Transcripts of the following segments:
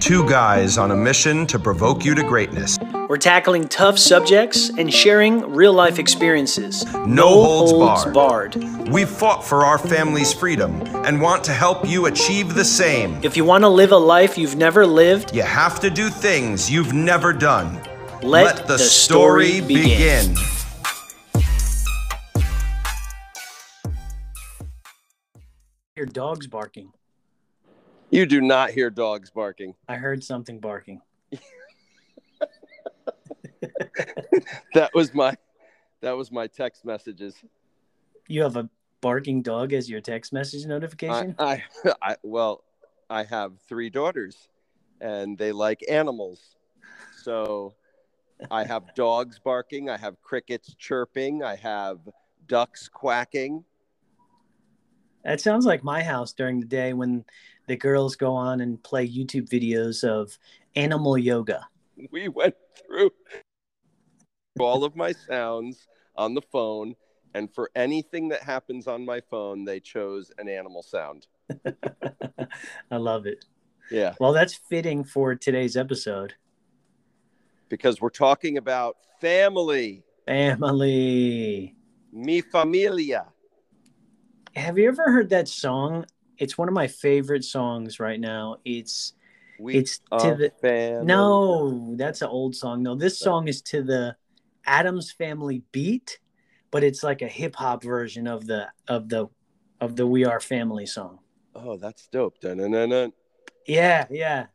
Two guys on a mission to provoke you to greatness. We're tackling tough subjects and sharing real life experiences. No holds barred. barred. We've fought for our family's freedom and want to help you achieve the same. If you want to live a life you've never lived, You have to do things you've never done. let, the, story, begin. Your dog's barking. You do not hear dogs barking. I heard something barking. That was my that was my text messages. You have a barking dog as your text message I, notification? I, I well, I have three daughters and they like animals. So I have dogs barking, I have crickets chirping, I have ducks quacking. That sounds like my house during the day when the girls go on and play YouTube videos of animal yoga. We went through all of my sounds on the phone and for anything that happens on my phone, they chose an animal sound. I love it. Yeah, Well, that's fitting for today's episode. because we're talking about family, Family. mi familia. Have you ever heard that song? It's one of my favorite songs right now. It's We it's to the family. no, that's an old song. No, this song is to the Addams Family beat, but it's like a hip hop version of the of the of the We Are Family song. Oh, that's dope. Dun-dun-dun-dun. Yeah, yeah,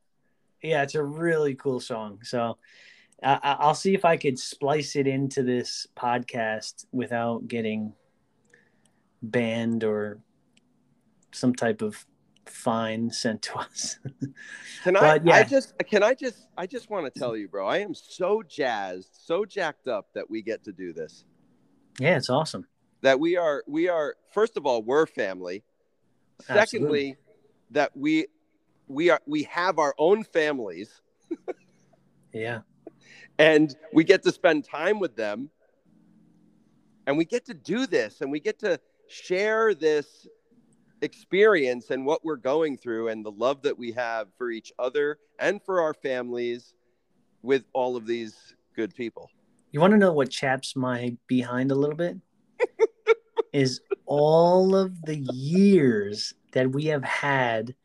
yeah. It's a really cool song. So I- I'll see if I could splice it into this podcast without getting banned or some type of fine sent to us. Can I? Yeah. I just can I just I just want to tell you, bro. I am so jazzed, so jacked up that we get to do this. yeah, it's awesome. That we are we are first of all we're family. Secondly, Absolutely. that we we are we have our own families Yeah. and we get to spend time with them and we get to do this and we get to share this experience and what we're going through and the love that we have for each other and for our families with all of these good people. You want to know what chaps my behind a little bit? is all of the years that we have had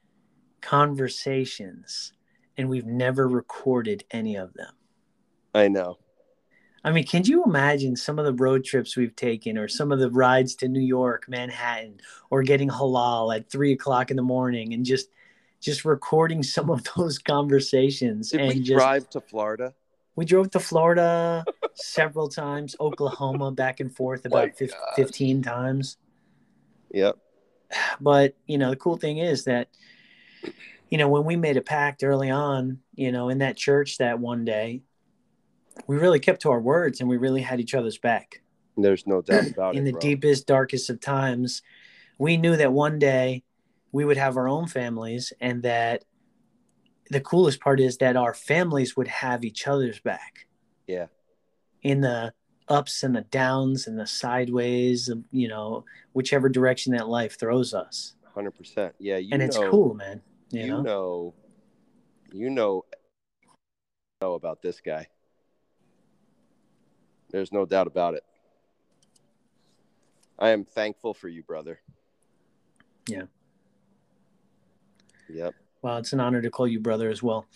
conversations and we've never recorded any of them. I know. I mean, can you imagine some of the road trips we've taken or some of the rides to New York, Manhattan, or getting halal at three o'clock in the morning and just just recording some of those conversations Did and we just drive to Florida? we drove to Florida several times, Oklahoma back and forth oh about fif- gosh. 15 times. Yep. But, you know, the cool thing is that, you know, when we made a pact early on, you know, in that church that one day, we really kept to our words and we really had each other's back. There's no doubt about in it. In the bro. deepest, darkest of times, we knew that one day we would have our own families and that the coolest part is that our families would have each other's back. Yeah. In the ups and the downs and the sideways, um, you know, whichever direction that life throws us. 100%. Yeah, you and know, it's cool, man. You, You know? know, you know know about this guy. There's no doubt about it. I am thankful for you, brother. Yeah. Yep. Well, it's an honor to call you brother as well.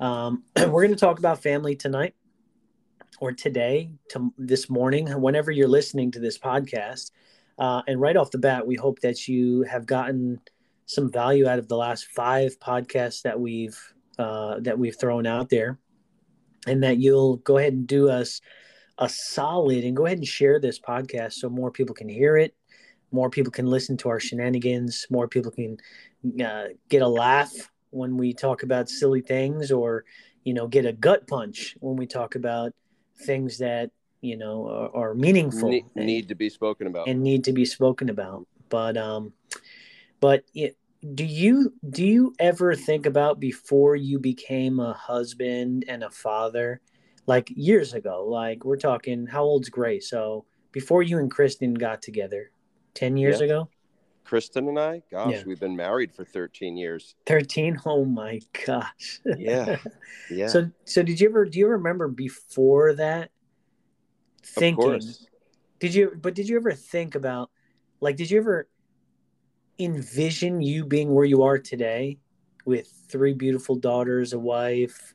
Um, we're going to talk about family tonight or today, to this morning, whenever you're listening to this podcast. Uh, and right off the bat, we hope that you have gotten some value out of the last five podcasts that we've uh, that we've thrown out there, and that you'll go ahead and do us a solid and go ahead and share this podcast so more people can hear it, more people can listen to our shenanigans, more people can uh, get a laugh when we talk about silly things or you know get a gut punch when we talk about things that you know are, are meaningful Ne- and, need to be spoken about. and need to be spoken about. But um but it, do you do you ever think about before you became a husband and a father like years ago like we're talking how old's grace so before you and kristen got together 10 years Yeah. ago Kristen and I, gosh, Yeah. we've been married for 13 years. 13 oh my gosh Yeah. Yeah. so so did you ever do you remember before that thinking did you but did you ever think about like did you ever envision you being where you are today with three beautiful daughters a wife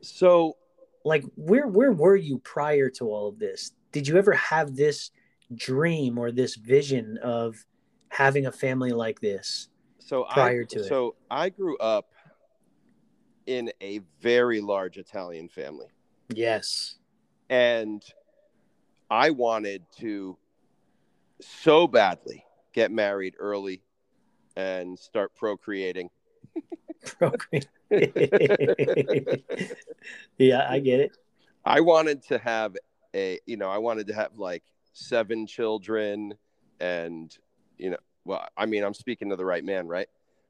So like where where were you prior to all of this did you ever have this dream or this vision of having a family like this so Prior I to it. so I grew up in a very large Italian family. yes and I wanted to so badly get married early and start procreating. Procreate. yeah i get it I wanted to have a, you know, I wanted to have like seven children and, you know, well, I mean, I'm speaking to the right man, right?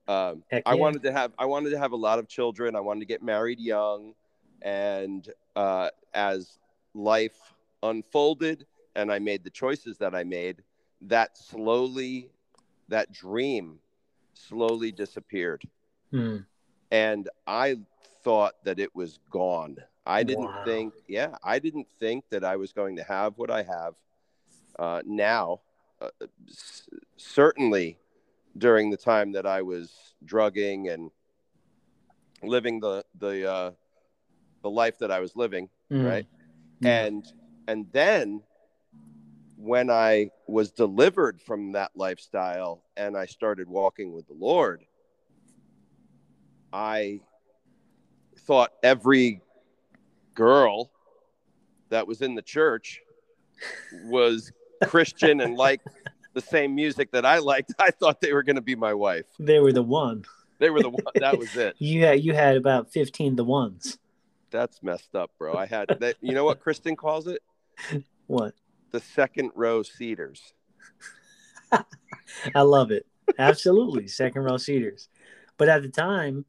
Um, Heck I wanted to have, I wanted to have a lot of children. I wanted to get married young. And uh, as life unfolded and I made the choices that I made, that slowly, that dream slowly disappeared. Hmm. And I thought that it was gone. I didn't Wow. think, yeah, I didn't think that I was going to have what I have uh, now. Uh, certainly, during the time that I was drugging and living the the uh, the life that I was living, Hmm. right? Yeah. and and then when I was delivered from that lifestyle and I started walking with the Lord, I thought every girl that was in the church was Christian and liked the same music that I liked. I thought they were going to be my wife. they were the one They were the one. That was it. you had you had about 15 the ones That's messed up, bro. I had that. You know what Kristen calls it? what The second row cedars. i love it absolutely second row cedars but at the time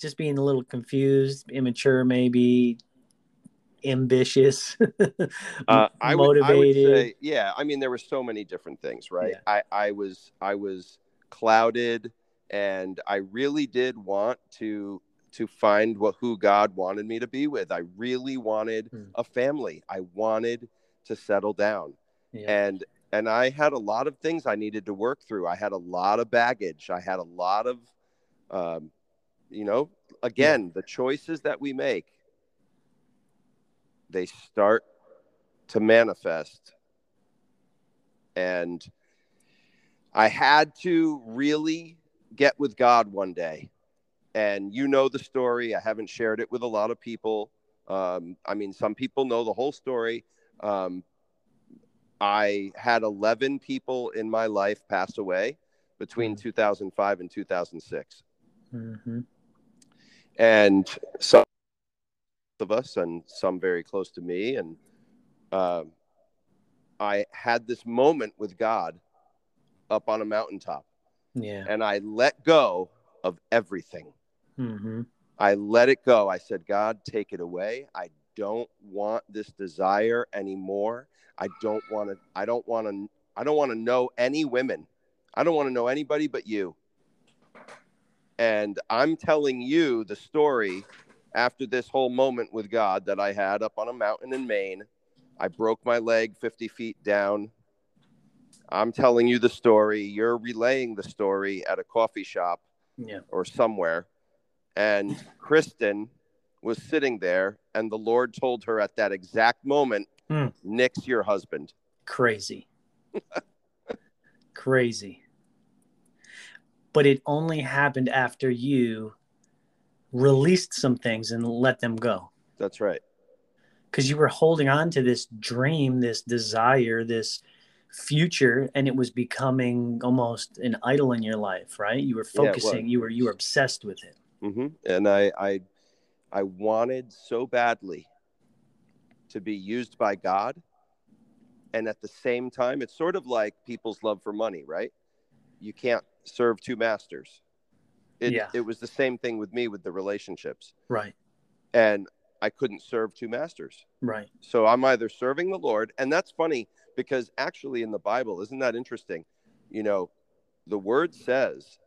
just being a little confused immature maybe ambitious Uh, I would, I would motivated say, yeah. I mean, there were so many different things, right? Yeah. I, I was, I was clouded, and I really did want to to find what who God wanted me to be with. I really wanted Hmm. a family. I wanted to settle down, yeah. and and I had a lot of things I needed to work through. I had a lot of baggage. I had a lot of, um, you know, again, the choices that we make, they start to manifest. And I had to really get with God one day. And you know the story. I haven't shared it with a lot of people. Um, I mean, some people know the whole story. Um, I had 11 people in my life pass away between 2005 and 2006. Mhm. And some of us, and some very close to me. And um, I had this moment with God up on a mountaintop, yeah and I let go of everything. hmm I let it go. I said, God, take it away. I don't want this desire anymore. I don't want to, I don't want to, I don't want to know any women. I don't want to know anybody but you. And I'm telling you the story after this whole moment with God that I had up on a mountain in Maine. I broke my leg 50 feet down. I'm telling you the story. You're relaying the story at a coffee shop yeah or somewhere. And Kristen was sitting there, and the Lord told her at that exact moment, Hmm. Nick's your husband. crazy crazy but it only happened after you released some things and let them go That's right. because you were holding on to this dream this desire this future and it was becoming almost an idol in your life right you were Yeah, focusing you were you were obsessed with it hmm And I, I, I wanted so badly to be used by God. And at the same time, it's sort of like people's love for money, right? You can't serve two masters. It, Yeah. it was the same thing with me with the relationships. right And I couldn't serve two masters. right So I'm either serving the Lord, and that's funny because actually in the Bible, isn't that interesting? You know, the word says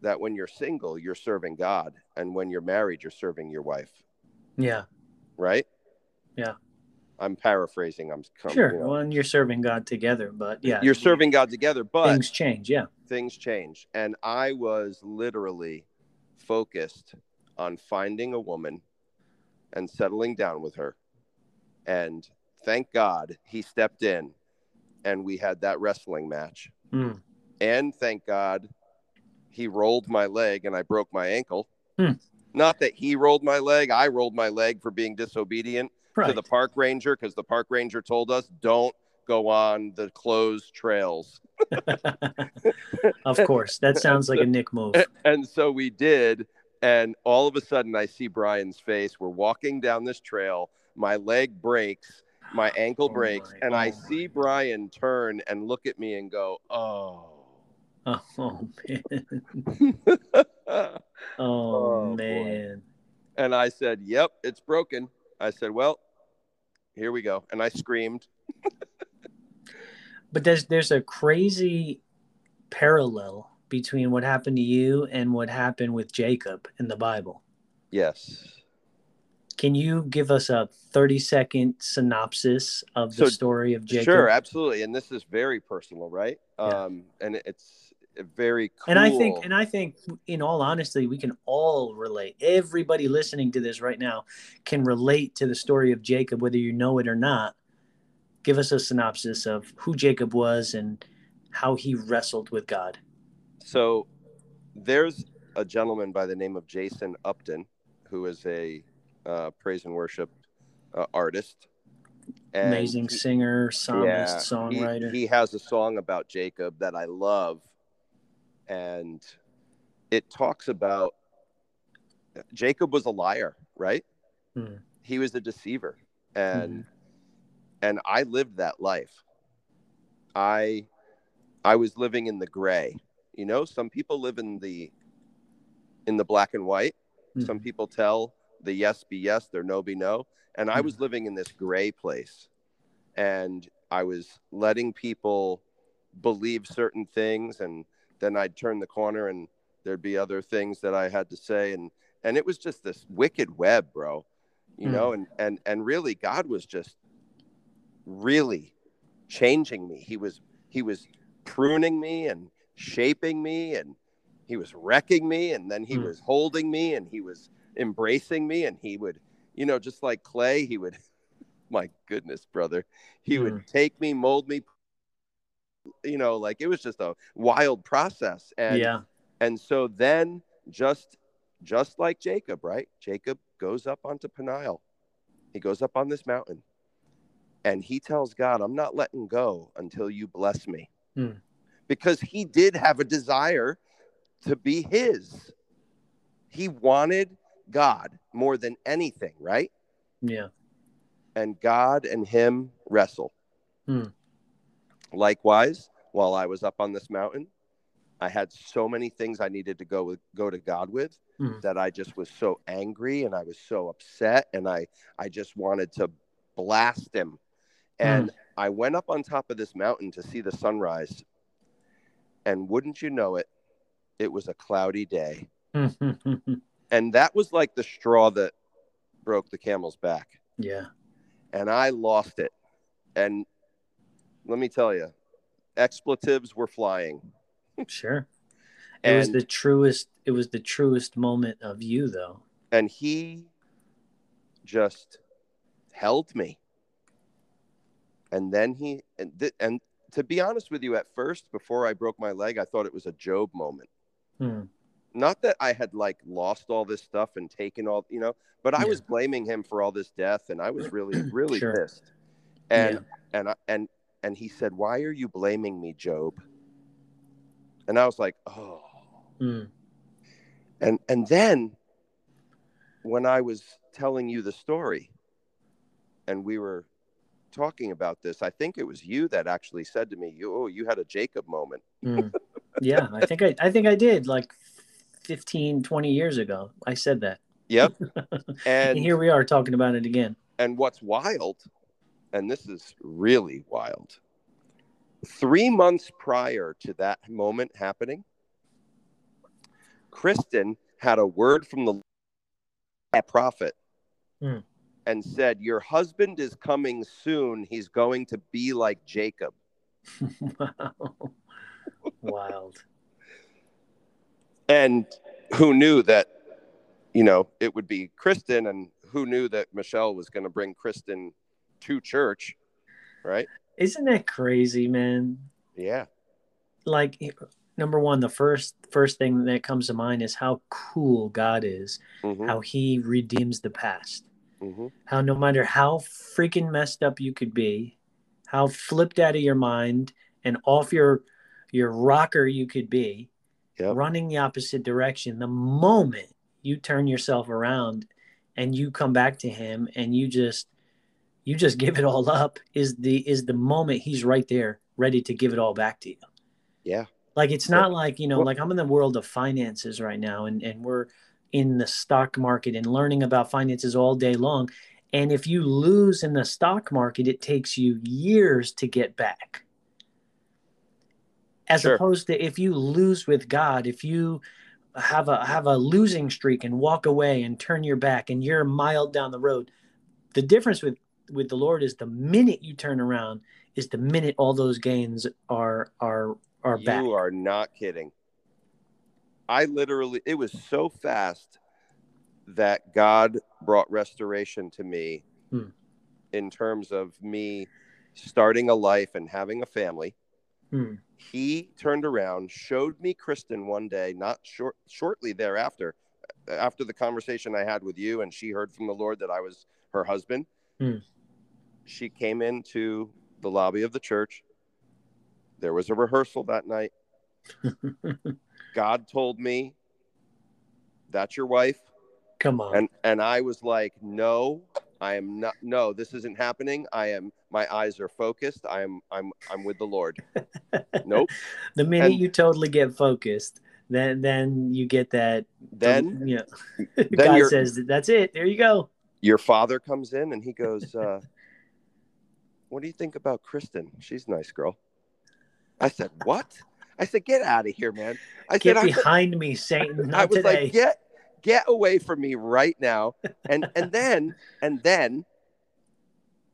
that when you're single, you're serving God, and when you're married, you're serving your wife, Yeah. right? Yeah. I'm paraphrasing. I'm Sure. you know. Well, and you're serving God together, but yeah. You're serving God together, but things change. Yeah. Things change. And I was literally focused on finding a woman and settling down with her. And thank God he stepped in and we had that wrestling match. Mm. And thank God he rolled my leg and I broke my ankle. Hmm. Not that he rolled my leg, I rolled my leg for being disobedient Right. to the park ranger because the park ranger told us don't go on the closed trails. of course. That sounds like a Nick move. and so we did and all of a sudden i see brian's face we're walking down this trail my leg breaks my ankle Oh breaks my- and i oh see brian turn and look at me and go oh Oh, man. oh, man. and Oh, boy. man. i said yep it's broken i said well here we go and i screamed But there's there's a crazy parallel between what happened to you and what happened with Jacob in the Bible. yes Can you give us a 30 second synopsis of the So, story of Jacob? sure absolutely and this is very personal right Yeah. um and it's very cool And I think, and I think, in all honesty, we can all relate. Everybody listening to this right now can relate to the story of Jacob, whether you know it or not. Give us a synopsis of who Jacob was and how he wrestled with God. So there's a gentleman by the name of Jason Upton who is a uh, praise and worship uh, artist. And Amazing he- singer, psalmist, yeah, songwriter. He, he has a song about Jacob that I love. And it talks about Jacob was a liar, right? Hmm. He was a deceiver. And and I lived that life. I I was living in the gray. You know, some people live in the in the black and white. Some Mhm. people tell the yes be yes, their no be no. And I Mm-hmm. was living in this gray place. And I was letting people believe certain things and then I'd turn the corner and there'd be other things that I had to say and and it was just this wicked web, bro. You Mm. know, and and and really God was just really changing me. He was he was pruning me and shaping me and he was wrecking me and then he Hmm. was holding me and he was embracing me and he would you know just like clay he would my goodness brother he Hmm. would take me mold me you know like it was just a wild process and yeah. and so then just just like Jacob, right? Jacob goes up onto Peniel. He goes up on this mountain and he tells God, I'm not letting go until you bless me. Hmm. Because he did have a desire to be his. He wanted God more than anything, right? Yeah. And God and him wrestle. Hmm. Likewise, while I was up on this mountain, I had so many things I needed to go with, go to God with Hmm. that I just was so angry and I was so upset and I I just wanted to blast him. Hmm. And I went up on top of this mountain to see the sunrise. And wouldn't you know it, it was a cloudy day. And that was like the straw that broke the camel's back. yeah. And I lost it. And let me tell you, expletives were flying. Sure. It was the truest. It was the truest moment of you, though. and he just held me and then he and, th- and to be honest with you at first before i broke my leg i thought it was a Job moment Hmm. not that i had like lost all this stuff and taken all you know but i Yeah. was blaming him for all this death and i was really really Sure. pissed and Yeah. and I, and and he said why are you blaming me Job and i was like oh Hmm. and and then when i was telling you the story and we were talking about this i think it was you that actually said to me you oh you had a jacob moment Hmm. yeah, I think I, I think I did like 15, 20 years ago. I said that. yep And and here we are talking about it again. and what's wild and this is really wild Three months prior to that moment happening, Kristen had a word from the prophet Hmm. And said, Your husband is coming soon. He's going to be like Jacob. wow. Wild. And who knew that, you know, it would be Kristen, and who knew that Michelle was going to bring Kristen to church, right? Isn't that crazy, man? Yeah. Like number one, the first first thing that comes to mind is how cool God is, hmm how he redeems the past. Hmm How no matter how freaking messed up you could be, how flipped out of your mind and off your your rocker you could be, Yep. running the opposite direction, the moment you turn yourself around and you come back to him and you just you just give it all up is the is the moment he's right there ready to give it all back to you Yeah. like it's not like you know Well- like i'm in the world of finances right now and and we're in the stock market and learning about finances all day long and if you lose in the stock market it takes you years to get back as Sure. opposed to if you lose with god if you have a have a losing streak and walk away and turn your back and you're a mile down the road the difference with with the lord is the minute you turn around is the minute all those gains are are are you back You are not kidding. I literally, it was so fast that God brought restoration to me Hmm. in terms of me starting a life and having a family. Hmm. He turned around, showed me Kristen one day, not short, shortly thereafter, after the conversation I had with you, and she heard from the Lord that I was her husband. Hmm. She came into the lobby of the church. There was a rehearsal that night. God told me, "That's your wife," Come on. and and I was like, "No, I am not. No, this isn't happening. I am. My eyes are focused. I am. I'm. I'm with the Lord." nope. the minute and- you totally get focused, then then you get that. Then you know, then God says that's it. There you go. your father comes in and he goes, uh, "What do you think about Kristen? She's a nice girl." I said, "What?" I said, "Get out of here, man." I Get said, I, behind me, Satan. Not I was today. like, "Get get away from me right now!" And and then and then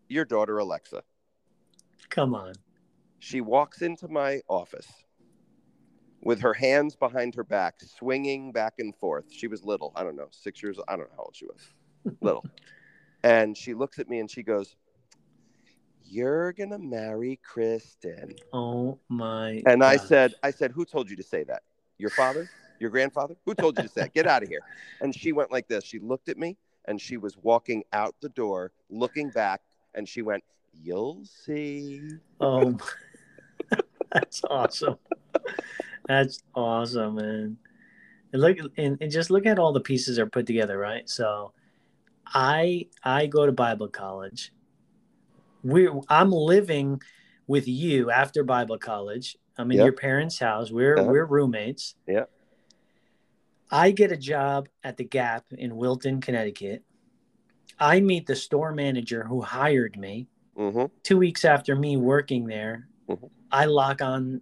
your daughter Alexa. Come on. She walks into my office with her hands behind her back, swinging back and forth. She was little. I don't know, six years. I don't know how old she was. Little. and she looks at me and she goes, "You're gonna marry Kristen." Oh my. And I said, "I said, who told you to say that? Your father? Your grandfather? Who told you to say that? Get out of here!" And she went like this. She looked at me and she was walking out the door, looking back, and she went, "You'll see." Oh, that's awesome. That's awesome, man. And look, and, and just look at all the pieces are put together, right? So, I I go to Bible college. We I'm living with you after Bible college. I'm in Yep. your parents' house. We're Uh-huh. we're roommates. Yeah. I get a job at the Gap in Wilton, Connecticut. I meet the store manager who hired me Mm-hmm. two weeks after me working there, Mhm. I lock on,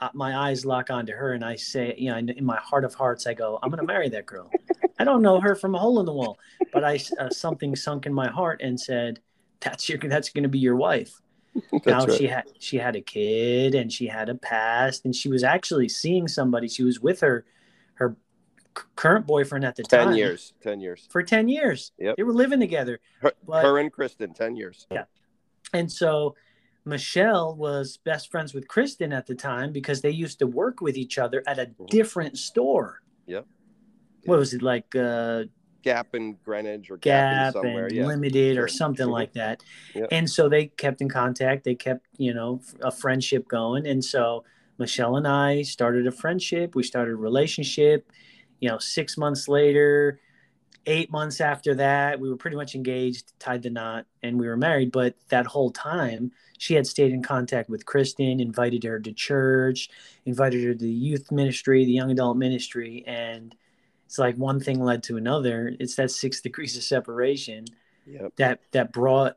uh, my eyes lock onto her, and I say, you know, in my heart of hearts, I go, I'm going to marry that girl. I don't know her from a hole in the wall, but I uh, something sunk in my heart and said, that's your, that's going to be your wife. now right. she had she had a kid and she had a past, and she was actually seeing somebody. She was with her her current boyfriend at the Ten time years. Ten years. for ten years. Yep. They were living together. Her, But- her and Kristen. Ten years. Yeah. And so Michelle was best friends with Kristen at the time because they used to work with each other at a Mhm. different store. Yep. What was it like uh, Gap in Greenwich or Gap, in Gap somewhere. and Yeah. Limited or something like that? Yep. And so they kept in contact. They kept, you know, a friendship going. And so Michelle and I started a friendship. We started a relationship. You know, six months later, eight months after that, we were pretty much engaged, tied the knot, and we were married. But that whole time, she had stayed in contact with Kristen, invited her to church, invited her to the youth ministry, the young adult ministry. And it's like one thing led to another. It's that six degrees of separation Yep. that that brought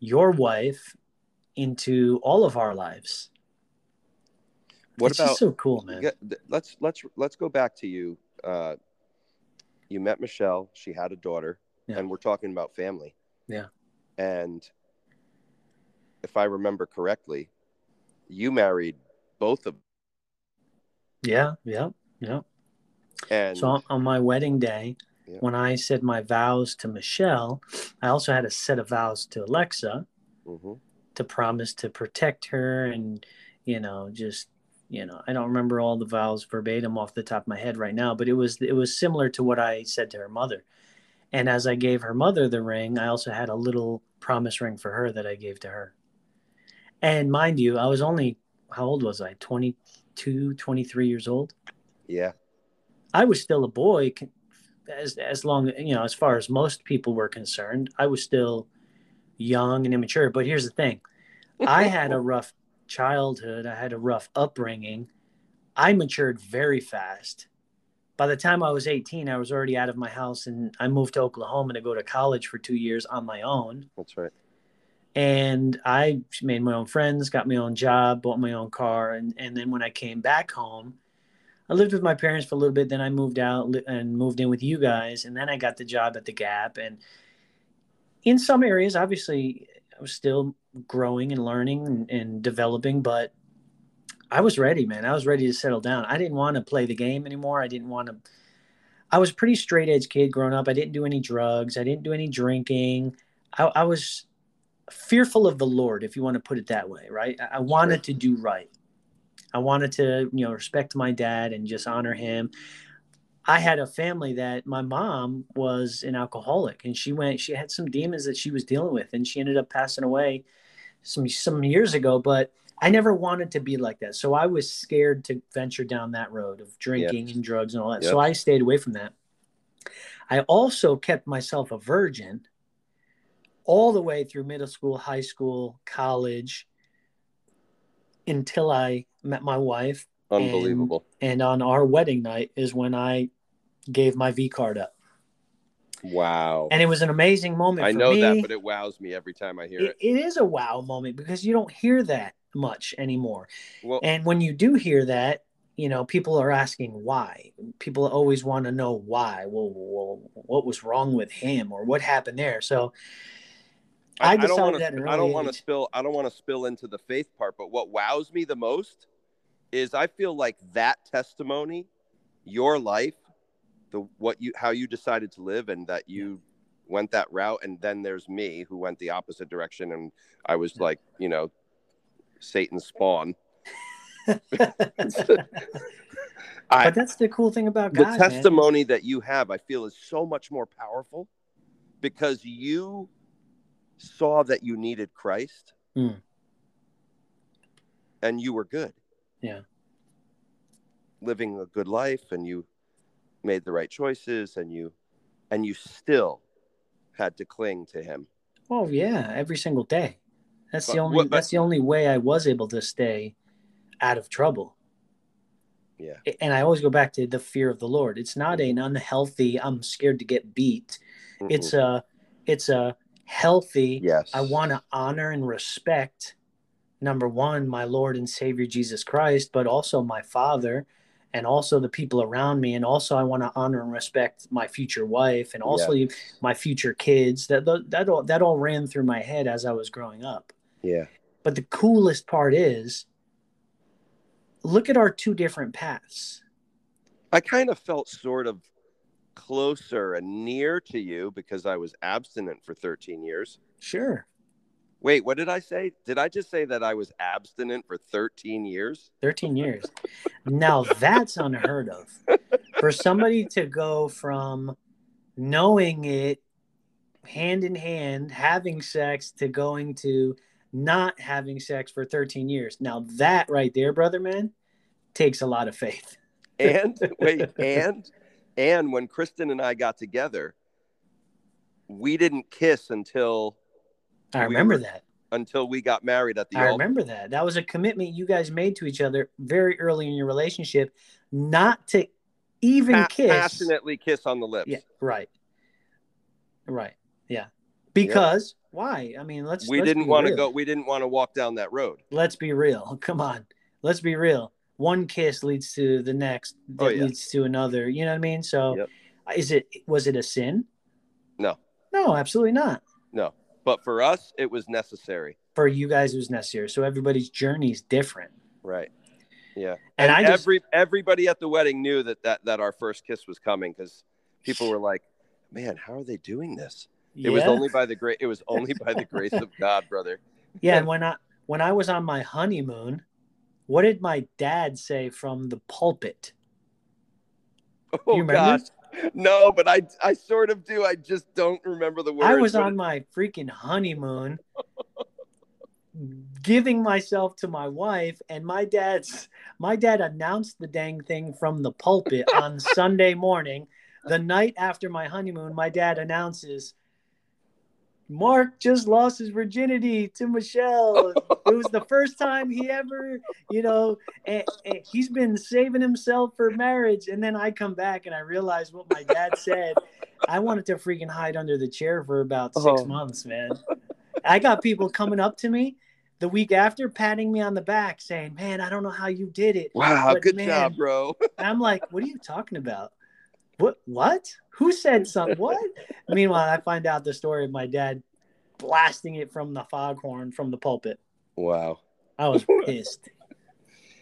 your wife into all of our lives what it's about so cool, man. Let's let's let's go back to you. Uh, you met Michelle. She had a daughter, Yeah. and we're talking about family. Yeah. And if I remember correctly, you married both of Yeah, yeah, yeah. And So on- my wedding day, Yeah. when I said my vows to Michelle, I also had a set of vows to Alexa Mhm. to promise to protect her and, you know, just, you know, I don't remember all the vows verbatim off the top of my head right now, but it was it was similar to what I said to her mother. And as I gave her mother the ring, I also had a little promise ring for her that I gave to her. And mind you, I was only how old was I? 22, 23 years old. yeah, I was still a boy as as long you know as far as most people were concerned. I was still young and immature. But here's the thing: I had a rough childhood. I had a rough upbringing. I matured very fast. By the time I was 18, I was already out of my house and I moved to Oklahoma to go to college for two years on my own. that's right. And I made my own friends, got my own job, bought my own car. And, and then when I came back home, I lived with my parents for a little bit. Then I moved out and moved in with you guys. And then I got the job at the Gap. And in some areas, obviously, I was still growing and learning and, and developing, but I was ready, man. I was ready to settle down. I didn't want to play the game anymore. I didn't want to. I was a pretty straight edge kid growing up. I didn't do any drugs. I didn't do any drinking. I, I was fearful of the Lord, if you want to put it that way, right? I, I wanted to do right. I wanted to, you know, respect my dad and just honor him. I had a family that my mom was an alcoholic and she went, she had some demons that she was dealing with and she ended up passing away some, some years ago, but I never wanted to be like that. So I was scared to venture down that road of drinking and drugs and all that. So I stayed away from that. I also kept myself a virgin all the way through middle school, high school, college until I met my wife. Unbelievable. And on our wedding night is when I gave my V card up. wow. And it was an amazing moment. I know me. that, but it wows me every time I hear it, it. it is a wow moment because you don't hear that much anymore. Well, And when you do hear that, you know, people are asking why. People always want to know why. Well, well, what was wrong with him or what happened there? So I don't wanna I don't want to spill. I don't want to spill into the faith part. But what wows me the most is I feel like that testimony, your life, the what you how you decided to live, and that you went that route, and then there's me who went the opposite direction, and I was Yeah. like, you know, Satan's spawn. I, but that's the cool thing about the God. man. testimony that you have, I feel, is so much more powerful because you saw that you needed Christ Mm. and you were good. Yeah. Living a good life and you made the right choices and you and you still had to cling to him. Oh yeah, every single day. That's But the only but- that's the only way I was able to stay out of trouble. Yeah. And I always go back to the fear of the Lord. It's not an unhealthy I'm scared to get beat. It's a it's a healthy yes. I want to honor and respect number 1 my Lord and Savior Jesus Christ, but also my father and also the people around me and also I want to honor and respect my future wife and also my future kids. That that all, that all ran through my head as I was growing up. Yeah. But the coolest part is look at our two different paths. I kind of felt sort of closer and near to you because I was abstinent for 13 years. Sure. Wait, what did I say? Did I just say that I was abstinent for 13 years? 13 years. now that's unheard of. For somebody to go from knowing it hand in hand, having sex, to going to not having sex for 13 years. Now that right there, brother man, takes a lot of faith. And wait, and and when Kristen and I got together, we didn't kiss until I We remember were that. until we got married at the I altar. remember that. That was a commitment you guys made to each other very early in your relationship, not to even Pa- kiss. passionately kiss on the lips. Yeah, right. Right. Yeah. Because why? I mean, let's we let's didn't want to go. We didn't want to walk down that road. Let's be real. Come on. Let's be real. One kiss leads to the next oh, that Oh, yeah. leads to another. You know what I mean? So Yep. is it was it a sin? No. No, absolutely not. No, but for us, it was necessary. For you guys, it was necessary. So everybody's journey is different. Right. Yeah. And, I just everybody at the wedding knew that that that our first kiss was coming because people were like, "Man, how are they doing this?" It was only by the great. It was only by the grace of God, brother. Yeah, and when I when I was on my honeymoon, what did my dad say from the pulpit? Oh gosh, no, but I I sort of do. I just don't remember the words. I was but on my freaking honeymoon, giving myself to my wife, and my dad's my dad announced the dang thing from the pulpit on Sunday morning, the night after my honeymoon. My dad announces. Mark just lost his virginity to Michelle. It was the first time he ever, you know, and, and he's been saving himself for marriage. And then I come back and I realize what my dad said. I wanted to freaking hide under the chair for about six Oh. months, man. I got people coming up to me the week after, patting me on the back, saying, "Man, I don't know how you did it." wow, But good man- job, bro. I'm like, "What are you talking about? What? What? Who said something? What?" Meanwhile, I find out the story of my dad blasting it from the foghorn from the pulpit. wow. I was pissed.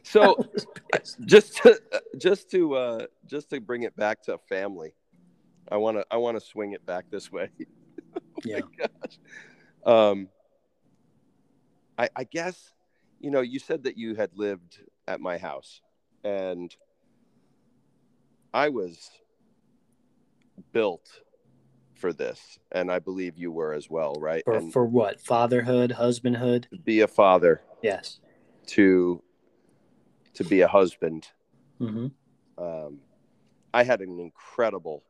So was pissed. just to, just to uh just to bring it back to family i want to i want to swing it back this way Yeah. um i i guess you know you said that you had lived at my house and i was built for this and i believe you were as well right For, and for what? Fatherhood, husbandhood. be a father Yes. to to be a husband hmm um, I had an incredible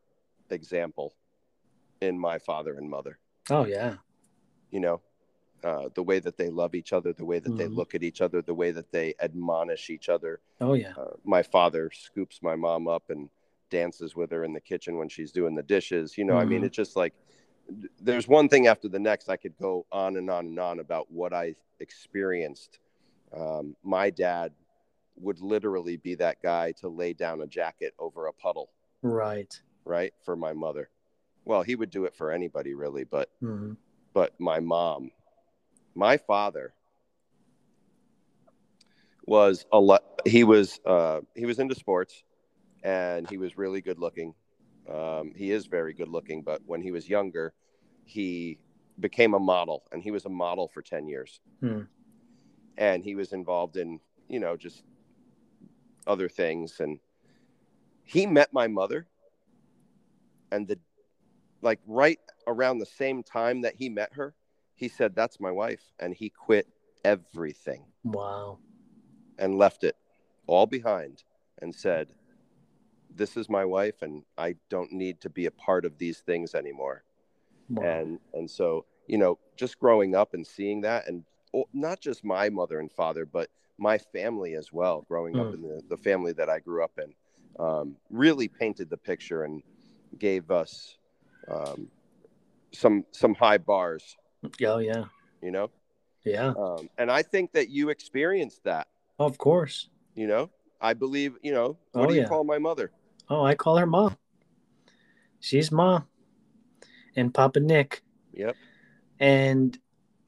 example in my father and mother. Oh yeah. You know, uh, the way that they love each other, the way that they Mhm. look at each other, the way that they admonish each other. Oh yeah. Uh, my father scoops my mom up and dances with her in the kitchen when she's doing the dishes. You know, I mean, Mhm. it's just like there's one thing after the next. I could go on and on and on about what I experienced. Um, my dad would literally be that guy to lay down a jacket over a puddle Right. right for my mother well he would do it for anybody really but hmm but my mom my father was a lot he was uh he was into sports and he was really good looking um he is very good looking but when he was younger he became a model and he was a model for 10 years Hmm. and he was involved in you know just other things and he met my mother and the like right around the same time that he met her he said that's my wife and he quit everything Wow. and left it all behind and said this is my wife and i don't need to be a part of these things anymore wow. and and so you know just growing up and seeing that and not just my mother and father but my family as well growing up Mm. in the, the family that i grew up in um, really painted the picture and gave us um, some some high bars Oh yeah. you know Yeah. um, and i think that you experienced that Of course. you know i believe you know what Oh, do you yeah. call my mother Oh, I call her Ma. She's Ma. And Papa Nick. yep And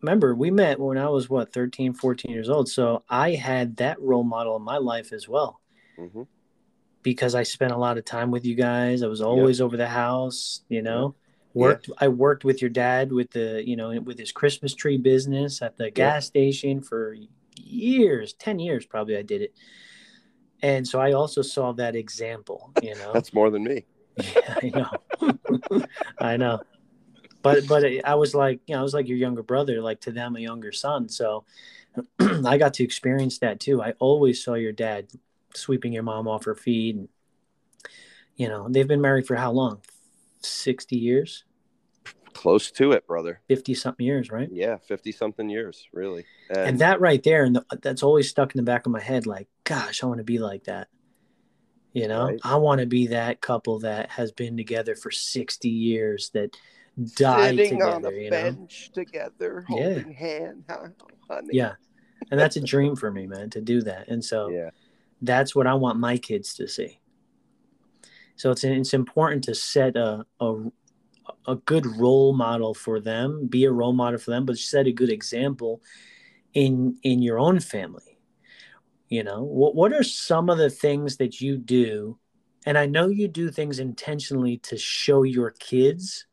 remember, we met when I was what, 13, 14 years old. So I had that role model in my life as well. hmm because I spent a lot of time with you guys. I was always over the house, you know. Yeah. Worked I worked with your dad with the, you know, with his Christmas tree business at the gas station for years, 10 years probably I did it. And so I also saw that example, you know. that's more than me yeah, I know. I know. But but I was like, you know, I was like your younger brother, like to them a younger son. So I got to experience that too. I always saw your dad sweeping your mom off her feet. And, you know, they've been married for how long? 60 years, close to it brother 50 something years, right? yeah 50 something years really And that right there, and the, that's always stuck in the back of my head like, gosh, I want to be like that. You know, Right. I want to be that couple that has been together for 60 years that died sitting together, on a you know? bench together, Yeah. holding hand, huh, honey. Yeah. And that's a dream for me, man, to do that. And so, yeah, that's what I want my kids to see. So it's it's important to set a a, a good role model for them, be a role model for them, but set a good example in in your own family. You know, what what are some of the things that you do? And I know you do things intentionally to show your kids,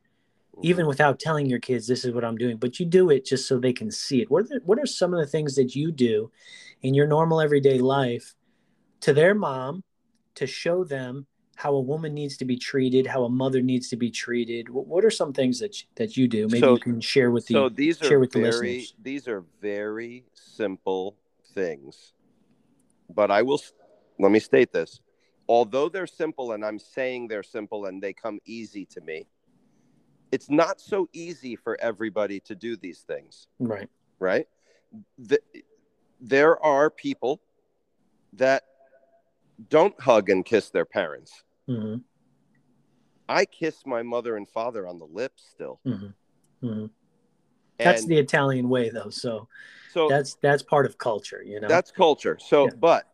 mm-hmm. even without telling your kids this is what I'm doing, but you do it just so they can see it. What are the, what are some of the things that you do in your normal everyday life to their mom to show them how a woman needs to be treated, how a mother needs to be treated. What, what are some things that you, that you do? Maybe So- you can share with the so these share are with the very listeners. these are very simple things but i will let me state this although they're simple and i'm saying they're simple and they come easy to me it's not so easy for everybody to do these things right. right the, there are people that don't hug and kiss their parents hmm i kiss my mother and father on the lips still hmm hmm That's the Italian way, though. So so that's that's part of culture, you know. That's culture. So, Yeah. but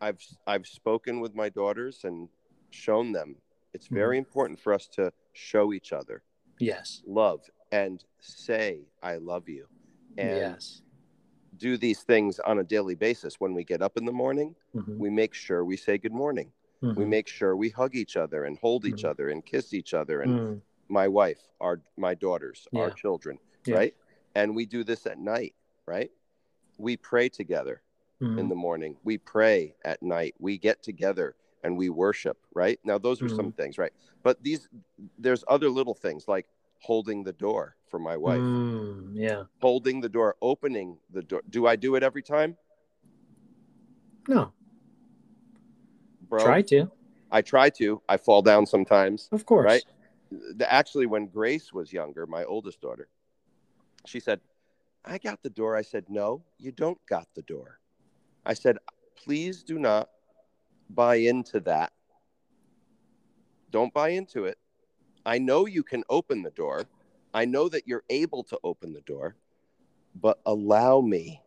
I've I've spoken with my daughters and shown them it's Mm-hmm. very important for us to show each other yes. love and say I love you and yes. Do these things on a daily basis. When we get up in the morning, Mhm. we make sure we say good morning. We Mhm. make sure we hug each other and hold each Mhm. other and kiss each other and Mm. my wife, our my daughters, our children, Yeah. right? And we do this at night, right? We pray together in the morning. We pray at night. We get together and we worship, right? Now those are some things, right? But these there's other little things like holding the door for my wife. Mm, yeah. Holding the door, opening the door. Do I do it every time? No. Bro, Try to. I try to. I fall down sometimes. Of course. Right? The- Actually, when Grace was younger, my oldest daughter, she said, I got the door. I said, No, you don't got the door. I said, Please do not buy into that. Don't buy into it. I know you can open the door. I know that you're able to open the door, but allow me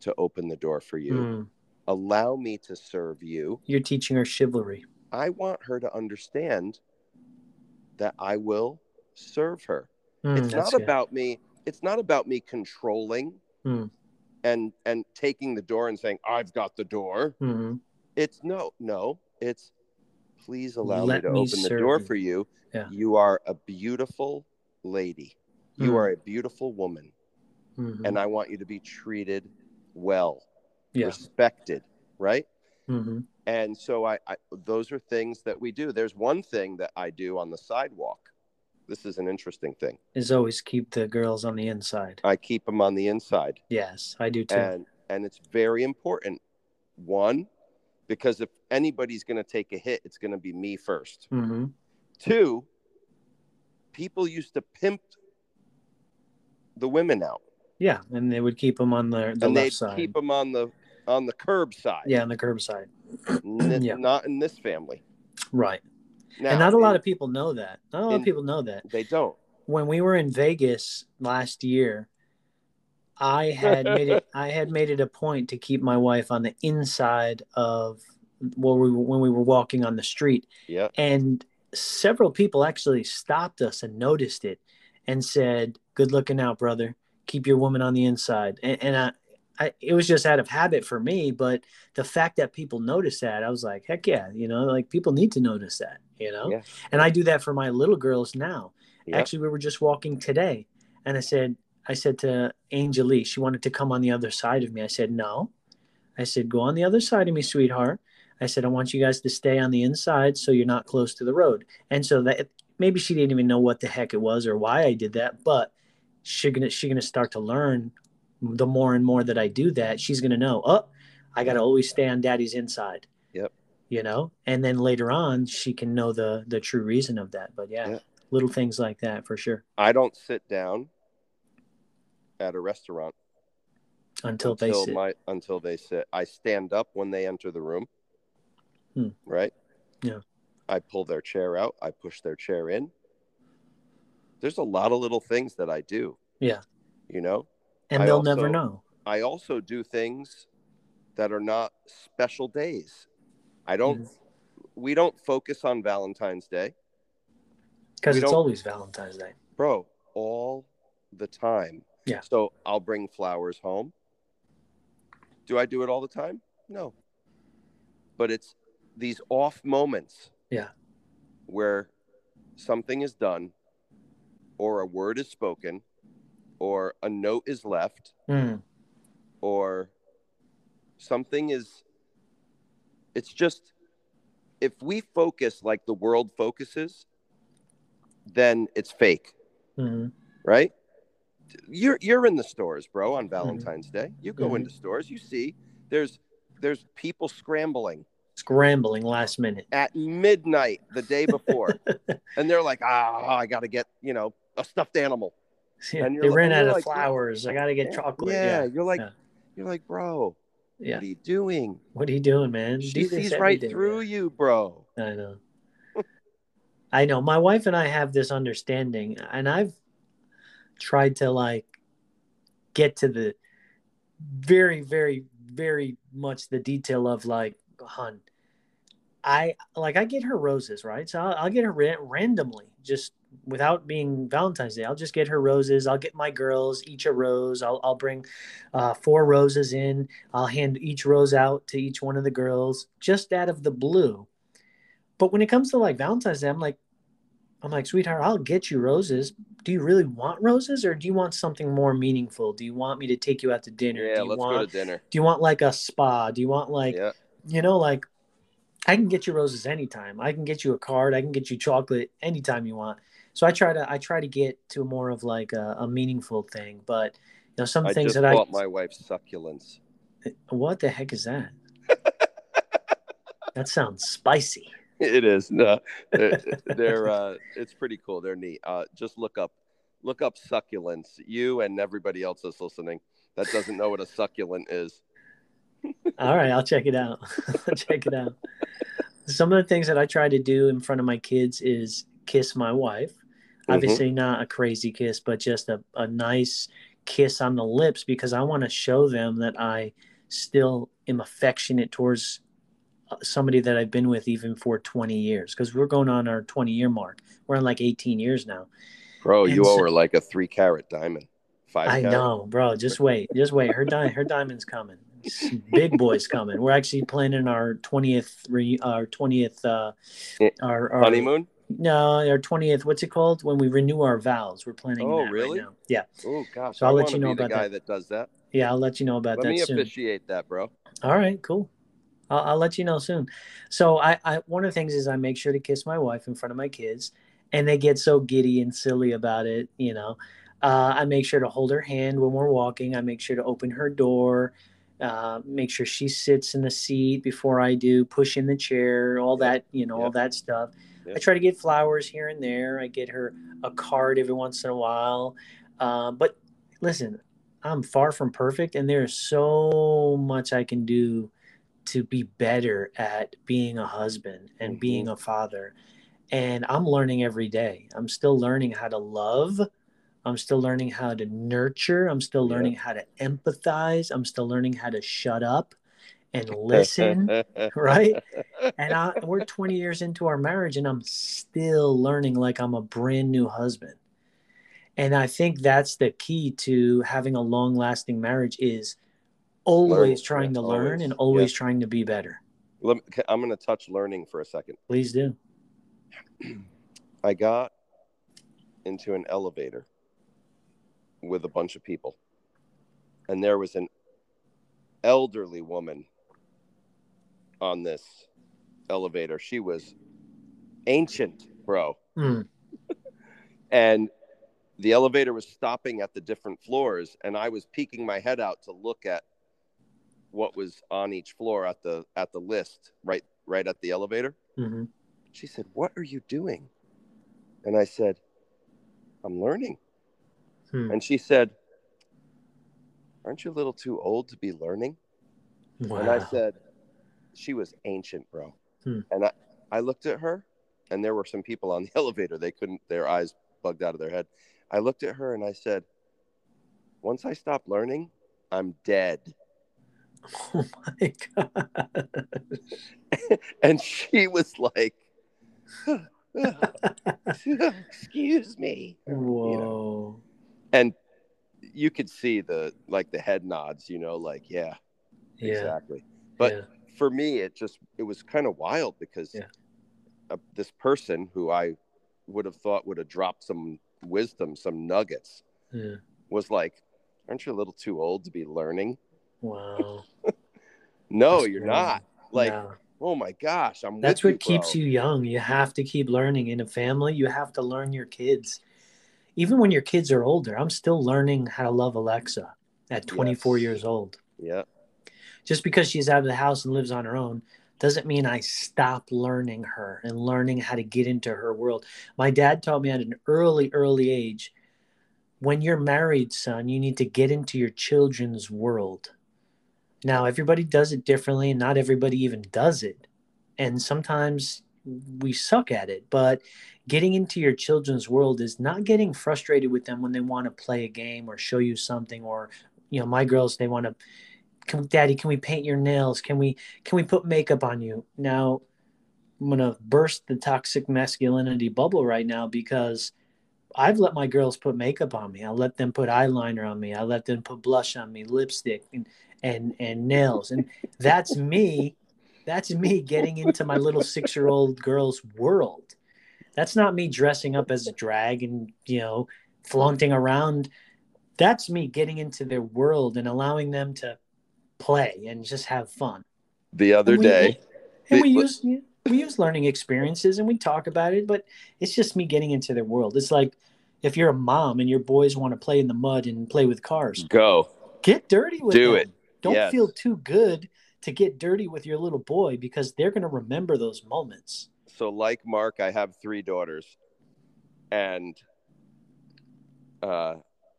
to open the door for you. Mm. Allow me to serve you. You're teaching her chivalry. I want her to understand that I will serve her. Mm, it's not good. about me. It's not about me controlling Hmm. and and taking the door and saying I've got the door. Mhm. It's no, no. It's please allow Let me to me open the door you. for you. Yeah. You are a beautiful lady. You Hmm. are a beautiful woman, Mhm. and I want you to be treated well, yeah. respected, right? hmm And so I, I those are things that we do. There's one thing that I do on the sidewalk. This is an interesting thing. Is always keep the girls on the inside. I keep them on the inside. Yes, I do too. and and it's very important one because if anybody's going to take a hit it's going to be me first hmm two people used to pimp the women out Yeah, and they would keep them on the, the and left they'd side. keep them on the on the curb side yeah, on the curb side. N- Yeah. not in this family Right. now, and not a lot of people know that. Not a lot of people know that. they don't When we were in Vegas last year, I had made it. I had made it a point to keep my wife on the inside of where we were, when we were walking on the street, yeah and several people actually stopped us and noticed it, and said, "Good looking out, brother. Keep your woman on the inside." And, and I, I, it was just out of habit for me, but the fact that people noticed that, I was like, "Heck yeah!" You know, like people need to notice that. You know, Yeah. and I do that for my little girls now. yeah Actually, we were just walking today, and I said, I said to Angel Lee, she wanted to come on the other side of me. I said, no. I said, go on the other side of me, sweetheart. I said, I want you guys to stay on the inside so you're not close to the road. And so that maybe she didn't even know what the heck it was or why I did that, but she's gonna she's gonna start to learn the more and more that I do that, she's gonna know, oh, I gotta always stay on daddy's inside. Yep. You know, and then later on she can know the the true reason of that. But yeah, Yeah. little things like that for sure. i don't sit down at a restaurant Until, they sit. my until they sit i stand up when they enter the room Hmm. right Yeah. i pull their chair out i push their chair in there's a lot of little things that i do Yeah. you know and I they'll also- never know. i also do things that are not special days. I don't. We don't focus on Valentine's Day, Because it's always Valentine's Day. bro, all the time. Yeah. So I'll bring flowers home. Do I do it all the time? No. But it's these off moments. Yeah. Where something is done, or a word is spoken, or a note is left, Mm, or something is it's just if we focus like the world focuses then it's fake mhm. right you're you're in the stores bro on valentine's day you go Mhm. into stores you see there's there's people scrambling Scrambling last minute. at midnight the day before and they're like ah i gotta get you know a stuffed animal Yeah, And they like- ran out of like, flowers. I got to get chocolate. yeah, Yeah. you're like yeah. you're like bro Yeah. what are you doing What are you doing, man? she Do sees right day, through man. you bro I know. I know. My wife and I have this understanding, and I've tried to like get to the very, very, very much the detail of like, hun, I like I get her roses, right? So I'll, I'll get her ra- randomly, just without being Valentine's Day. I'll just get her roses. I'll get my girls each a rose. I'll I'll bring uh, four roses in. I'll hand each rose out to each one of the girls, just out of the blue. But when it comes to like Valentine's Day, I'm like, I'm like, sweetheart, I'll get you roses. Do you really want roses, or do you want something more meaningful? Do you want me to take you out to dinner? yeah do you let's want go to dinner do you want like a spa? Do you want like yeah you know like I can get you roses anytime. I can get you a card. I can get you chocolate anytime you want. So I try to I try to get to more of like a, a meaningful thing. But you know some I things that I bought my wife succulents. what the heck is that? that sounds spicy. It is no, they're, they're uh, it's pretty cool. They're neat. Uh, just look up, look up succulents. You and everybody else that's listening that doesn't know what a succulent is. All right, I'll check it out. I'll check it out. Some of the things that I try to do in front of my kids is kiss my wife. Obviously, not a crazy kiss, but just a, a nice kiss on the lips because I want to show them that I still am affectionate towards somebody that I've been with even for 20 years because we're going on our 20 year mark. We're on like 18 years now. Bro, you And owe her like a three carat diamond. Five. I carat. know, bro. Just wait, just wait. Her di- her diamond's coming. Big boy's coming. We're actually planning our twentieth re- our twentieth uh, our, our Honeymoon. No, our twentieth. What's it called? When we renew our vows. We're planning. Oh, that right really? now. Yeah, Oh gosh, So I'll I let you know be the about guy that. that. does that. yeah. I'll let you know about Let that me soon. officiate that, bro. All right, cool. I'll, I'll let you know soon. So I, I one of the things is I make sure to kiss my wife in front of my kids, and they get so giddy and silly about it. You know, uh, I make sure to hold her hand when we're walking. I make sure to open her door. Uh, make sure she sits in the seat before I do. Push in the chair. All Yep. that you know, all that stuff. I try to get flowers here and there. I get her a card every once in a while. Uh, but listen, I'm far from perfect, and there's so much I can do to be better at being a husband and Mhm. being a father. And I'm learning every day. I'm still learning how to love. I'm still learning how to nurture. I'm still Yeah. learning how to empathize. I'm still learning how to shut up and listen. right? and I, we're 20 years into our marriage, and I'm still learning like I'm a brand new husband. And I think that's the key to having a long lasting marriage is always Learning, trying yeah, to learn always, and always trying to be better. Let me, I'm going to touch learning for a second. Please do. I got into an elevator with a bunch of people, and there was an elderly woman on this elevator. She was ancient, bro. Mm, And the elevator was stopping at the different floors, and I was peeking my head out to look at what was on each floor at the at the list right right at the elevator mhm. she said what are you doing and i said i'm learning Hmm. and she said aren't you a little too old to be learning Wow. and i said she was ancient bro Hmm. and i i looked at her and there were some people on the elevator they couldn't their eyes bugged out of their head i looked at her and i said once i stop learning i'm dead Oh my god. and she was like, "Excuse me." Whoa. And you could see the like the head nods, you know, like yeah, Yeah. exactly. But yeah. for me, it just it was kind of wild because Yeah. uh, this person who I would have thought would have dropped some wisdom, some nuggets, was like, "Aren't you a little too old to be learning?" Wow. No, That's you're crazy. not. Like, oh my gosh, I'm. That's what keeps bro. you young. You have to keep learning in a family. You have to learn your kids. Even when your kids are older, I'm still learning how to love Alexa at 24 Yes. years old. Yeah, Just because she's out of the house and lives on her own doesn't mean I stop learning her and learning how to get into her world. My dad taught me at an early, early age when you're married, son, you need to get into your children's world. Now, everybody does it differently, and not everybody even does it. And sometimes we suck at it. But getting into your children's world is not getting frustrated with them when they want to play a game or show you something, or, you know, my girls, they want to can, daddy can we paint your nails can we can we put makeup on you now i'm gonna burst the toxic masculinity bubble right now because i've let my girls put makeup on me i let them put eyeliner on me i let them put blush on me lipstick and and and nails and that's me that's me getting into my little six year old girl's world that's not me dressing up as a drag and you know flaunting around that's me getting into their world and allowing them to play and just have fun. the other And we- day, And we use we use learning experiences and we talk about it, but it's just me getting into their world. It's like if you're a mom and your boys want to play in the mud and play with cars, go. get dirty with Do them. it. Don't Yes. feel too good to get dirty with your little boy because they're going to remember those moments. So, like Mark, I have three daughters, and uh,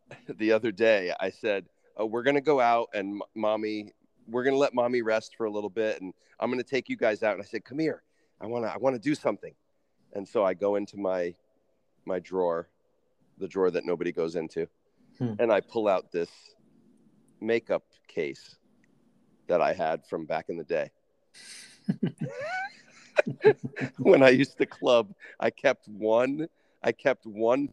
the other day I said, oh, "We're gonna go out, and m- mommy, we're gonna let mommy rest for a little bit, and I'm gonna take you guys out." And I said, "Come here, I wanna, I wanna do something." And so I go into my my drawer, the drawer that nobody goes into, Hmm. and I pull out this makeup case that I had from back in the day. when I used to club, I kept one. I kept one,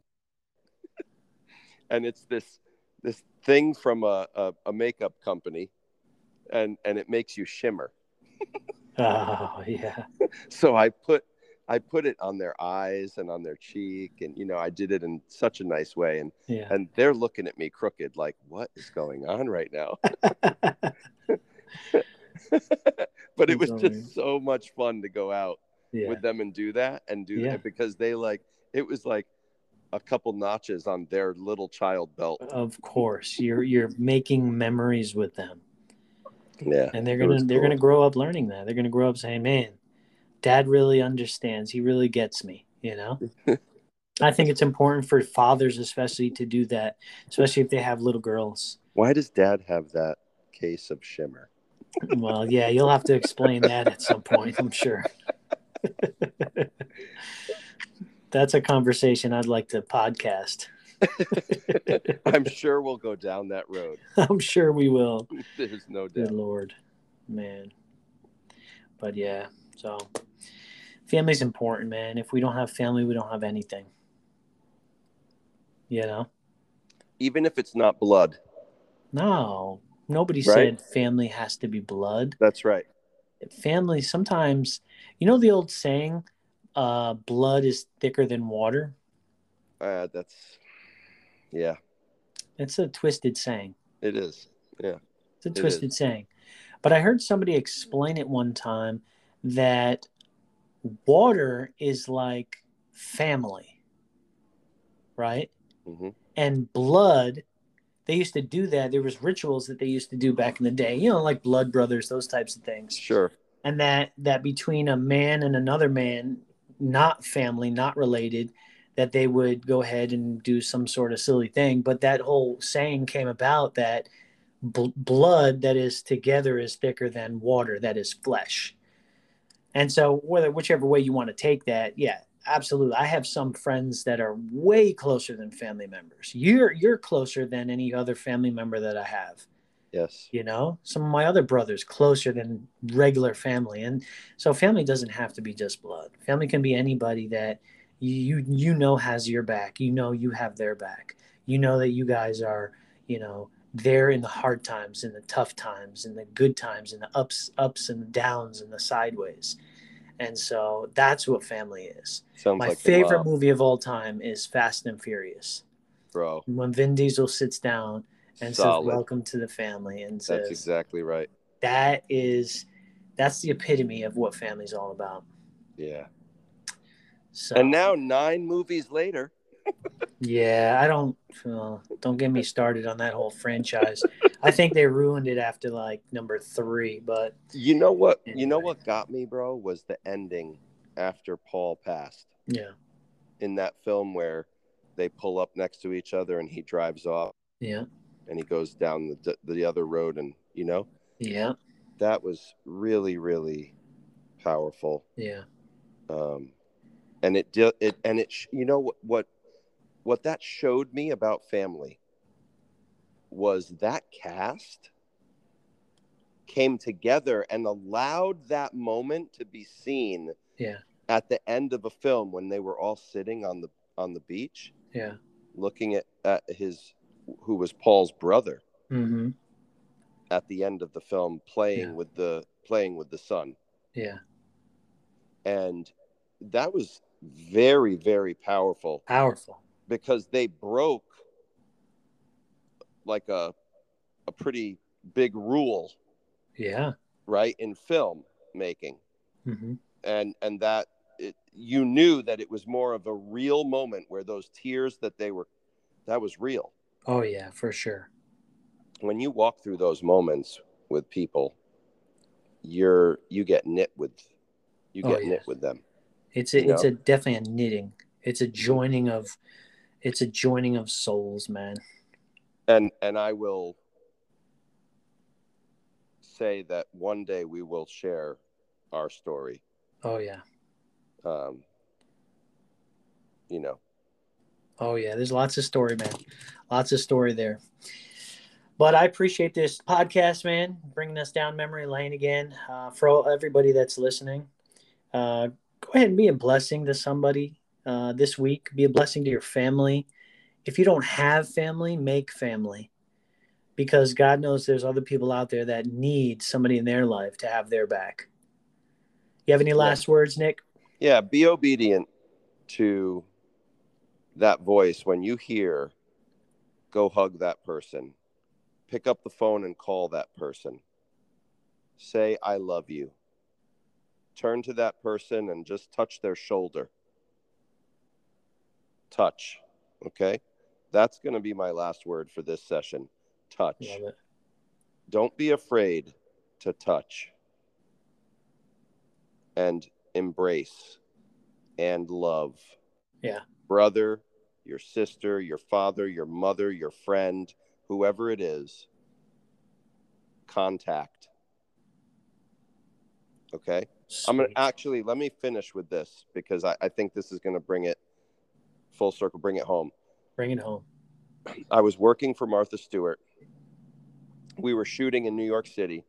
and it's this this thing from a, a, a makeup company, and and it makes you shimmer. Oh, yeah. So I put I put it on their eyes and on their cheek, and you know I did it in such a nice way, and Yeah. and they're looking at me crooked, like what is going on right now? but it was just so much fun to go out yeah. with them and do that and do Yeah. that because they like it was like a couple notches on their little child belt. Of course. You're you're making memories with them. Yeah. and they're gonna they're cool. gonna grow up learning that they're gonna grow up saying man dad really understands he really gets me you know i think it's important for fathers especially to do that especially if they have little girls Why does dad have that case of shimmer? well yeah you'll have to explain that at some point i'm sure that's a conversation i'd like to podcast I'm sure we'll go down that road. i'm sure we will There's no doubt. Good lord, man. But yeah, so family's important, man. If we don't have family, we don't have anything. You know? Even if it's not blood. No, nobody Right. said family has to be blood. That's right. Family sometimes, you know, the old saying, uh, blood is thicker than water. Uh, that's yeah, It's a twisted saying. it is. Yeah. It's a It twisted saying. But I heard somebody explain it one time that water is like family, right? hmm And blood, they used to do that. There was rituals that they used to do back in the day, you know, like blood brothers, those types of things. Sure. And that that between a man and another man, not family, not related, that they would go ahead and do some sort of silly thing. But that whole saying came about that bl- blood that is together is thicker than water that is flesh. And so, whether whichever way you want to take that, yeah, absolutely. I have some friends that are way closer than family members. You're you're closer than any other family member that I have. Yes. You know, some of my other brothers closer than regular family, and so family doesn't have to be just blood. Family can be anybody that you you know has your back. You know you have their back. You know that you guys are you know there in the hard times, in the tough times, in the good times, in the ups ups and downs, and the sideways. And so that's what family is. Sounds My like favorite movie of all time is Fast and Furious. bro. When Vin Diesel sits down and Solid. says, "Welcome to the family," and That's says, exactly right. "That is, that's the epitome of what family's all about." Yeah. So, And now nine movies later, yeah, I don't, don't get me started on that whole franchise. I think they ruined it after like number three, but you know what? You know what got me, bro, was the ending after Paul passed yeah, in that film where they pull up next to each other and he drives off yeah, and he goes down the the other road and you know yeah, that was really really powerful. yeah, um, and it did it and it sh- you know what, what what that showed me about family was that cast came together and allowed that moment to be seen yeah, at the end of a film when they were all sitting on the on the beach yeah. looking at, at his who was Paul's brother Mm-hmm. at the end of the film playing Yeah. with the playing with the son Yeah. and that was very very powerful Powerful. Because they broke like a a pretty big rule Yeah. right in film making Mm-hmm. and and that it, you knew that it was more of a real moment where those tears that they were that was real Oh yeah, for sure. when you walk through those moments with people you're you get knit with you Oh, get yeah. knit with them It's a, it's know? a definitely a knitting. It's a joining of, it's a joining of souls, man. and and i will say that one day we will share our story Oh yeah. um you know Oh yeah, there's lots of story, man. Lots of story there. But I appreciate this podcast, man, bringing us down memory lane again. Uh, for all, everybody that's listening, uh, go ahead and be a blessing to somebody uh, this week. Be a blessing to your family. If you don't have family, make family, because God knows there's other people out there that need somebody in their life to have their back. You have any last words, Nick? yeah be obedient to that voice when you hear go hug that person pick up the phone and call that person say i love you turn to that person and just touch their shoulder touch okay that's going to be my last word for this session touch don't be afraid to touch and embrace and love. Yeah. Brother, your sister, your father, your mother, your friend, whoever it is, contact. Okay. I'm going to actually let me finish with this because I, I think this is going to bring it full circle, bring it home. bring it home. I was working for Martha Stewart. We were shooting in New York City.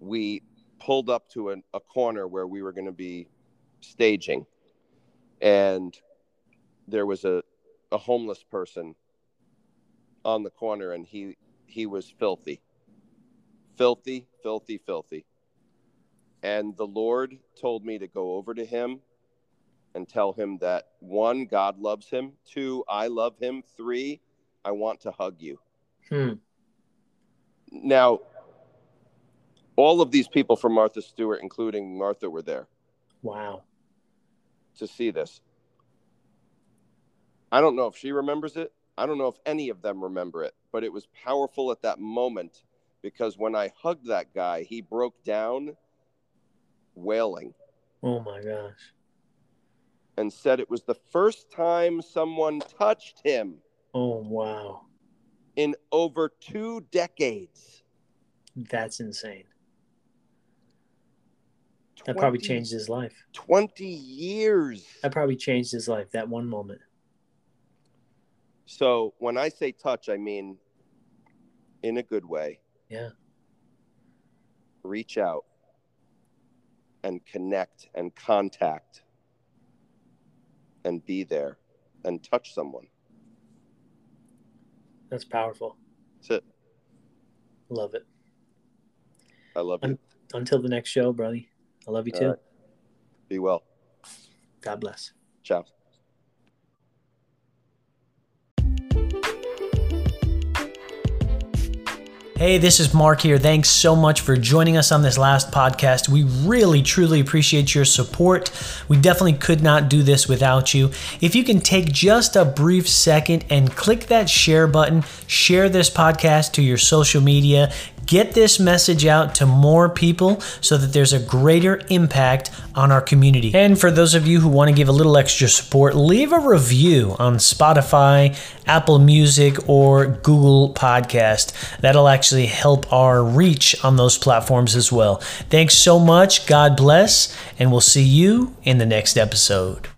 We pulled up to an, a corner where we were going to be staging, and there was a, a homeless person on the corner, and he he was filthy, filthy, filthy, filthy. And the Lord told me to go over to him and tell him that one, God loves him. Two, I love him. Three, I want to hug you. Hmm. Now, all of these people from Martha Stewart, including Martha, were there Wow. to see this. I don't know if she remembers it. I don't know if any of them remember it, but it was powerful at that moment because when I hugged that guy, he broke down wailing Oh my gosh. And said it was the first time someone touched him Oh wow. in over two decades. That's insane. That probably changed his life. 20 years. That probably changed his life. That one moment. So when I say touch, I mean in a good way. Yeah. Reach out and connect and contact and be there and touch someone. That's powerful. That's it. Love it. I love you. Until the next show, brother. I love you All too. right. Be well. God bless. Ciao. Hey, this is Mark here. Thanks so much for joining us on this last podcast. We really, truly appreciate your support. We definitely could not do this without you. If you can take just a brief second and click that share button, share this podcast to your social media, get this message out to more people so that there's a greater impact on our community. And for those of you who want to give a little extra support, leave a review on Spotify, Apple Music, or Google Podcast. That'll actually help our reach on those platforms as well. Thanks so much. God bless, and we'll see you in the next episode.